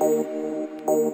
Oh, oh.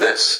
this.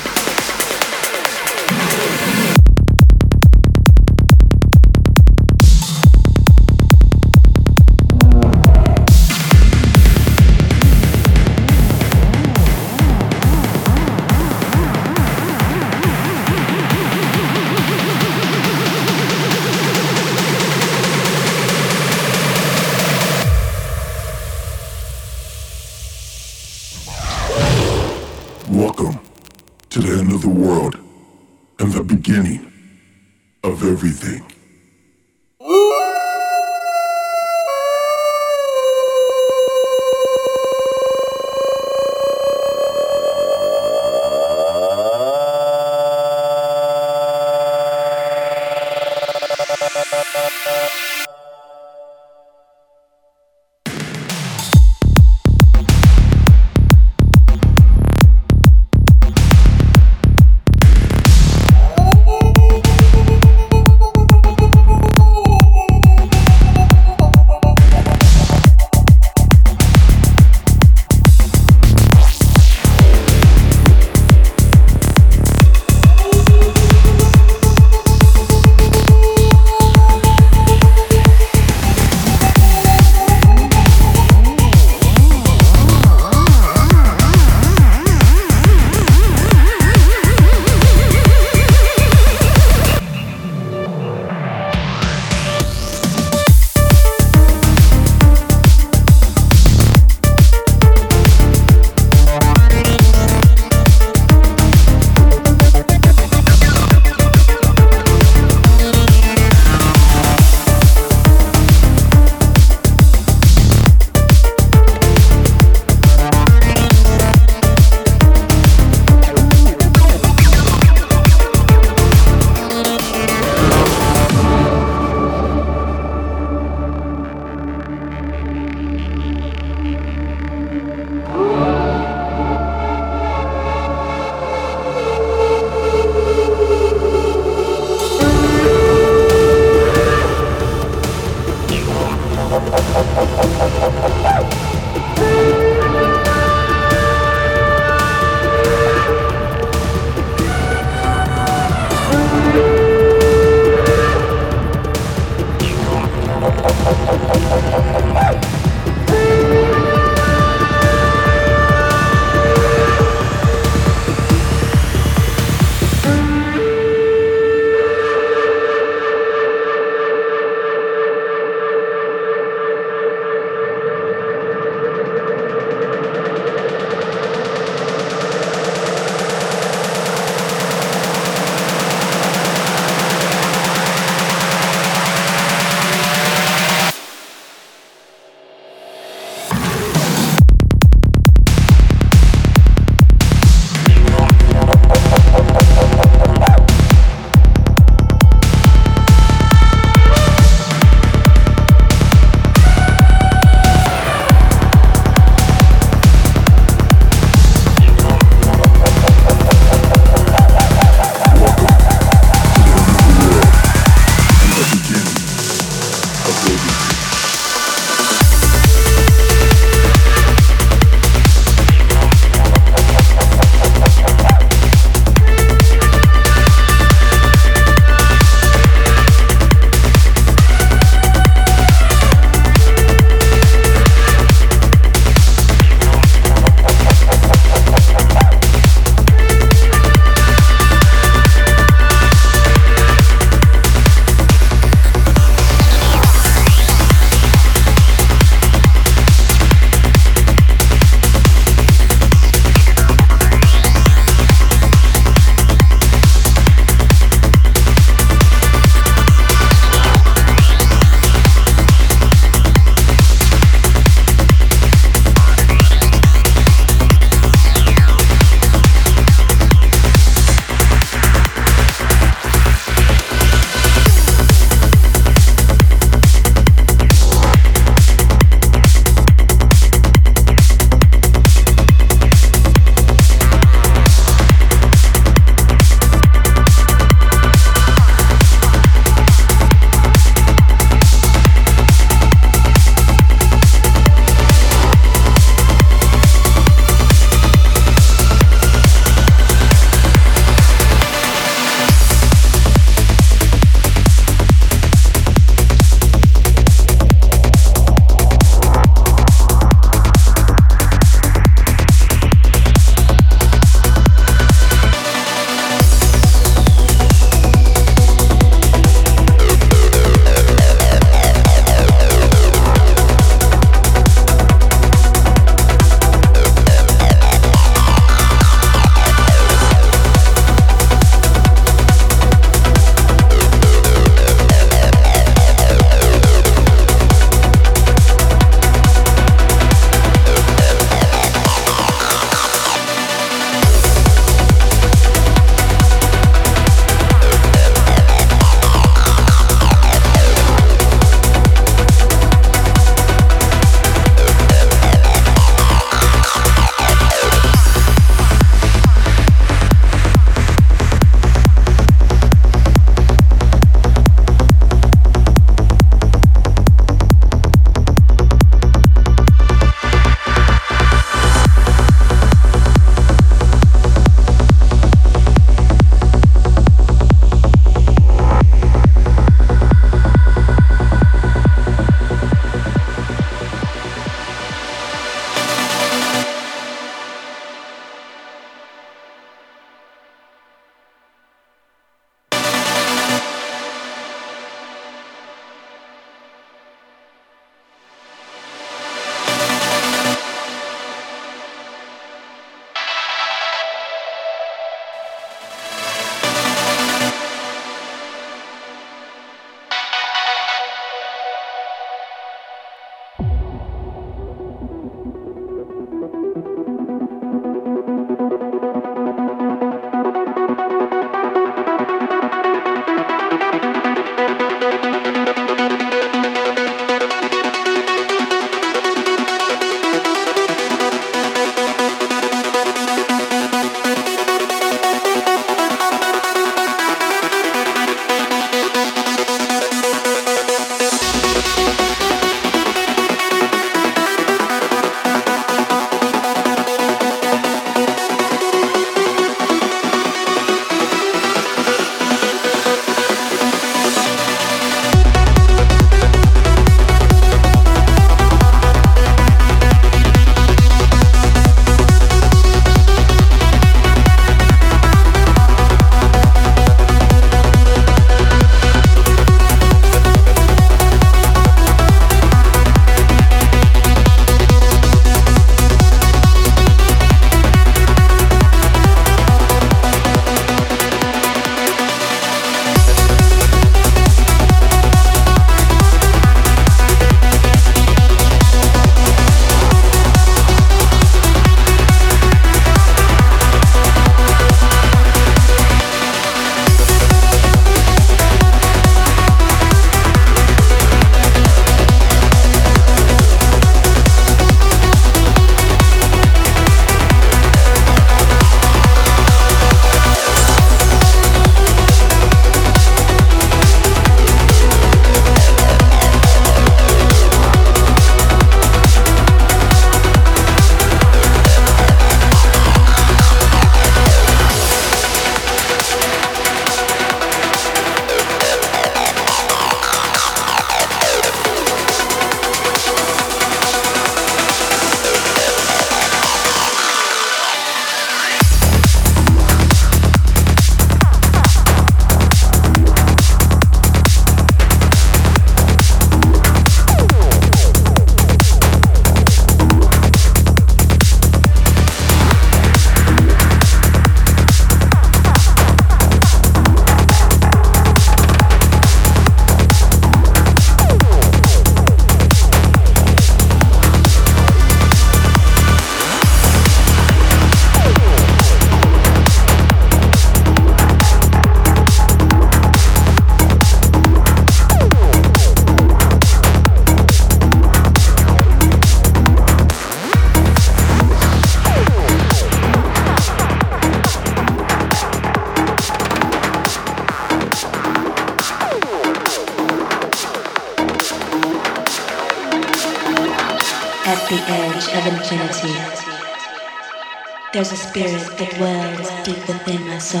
There's a spirit that dwells deep within my soul.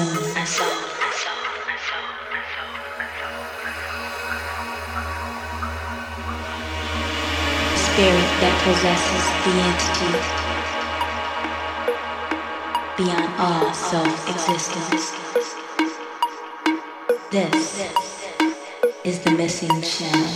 Spirit that possesses the entity beyond all self-existence. This is the missing channel.